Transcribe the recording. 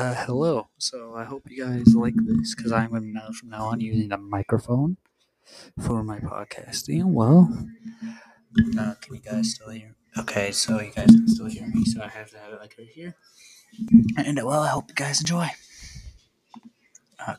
Uh, hello. So I hope you guys like this because I'm now from now on using a microphone for my podcasting. Well, uh, can you guys still hear? Okay, so you guys can still hear me. So I have to have it like right here. And well, I hope you guys enjoy. Uh,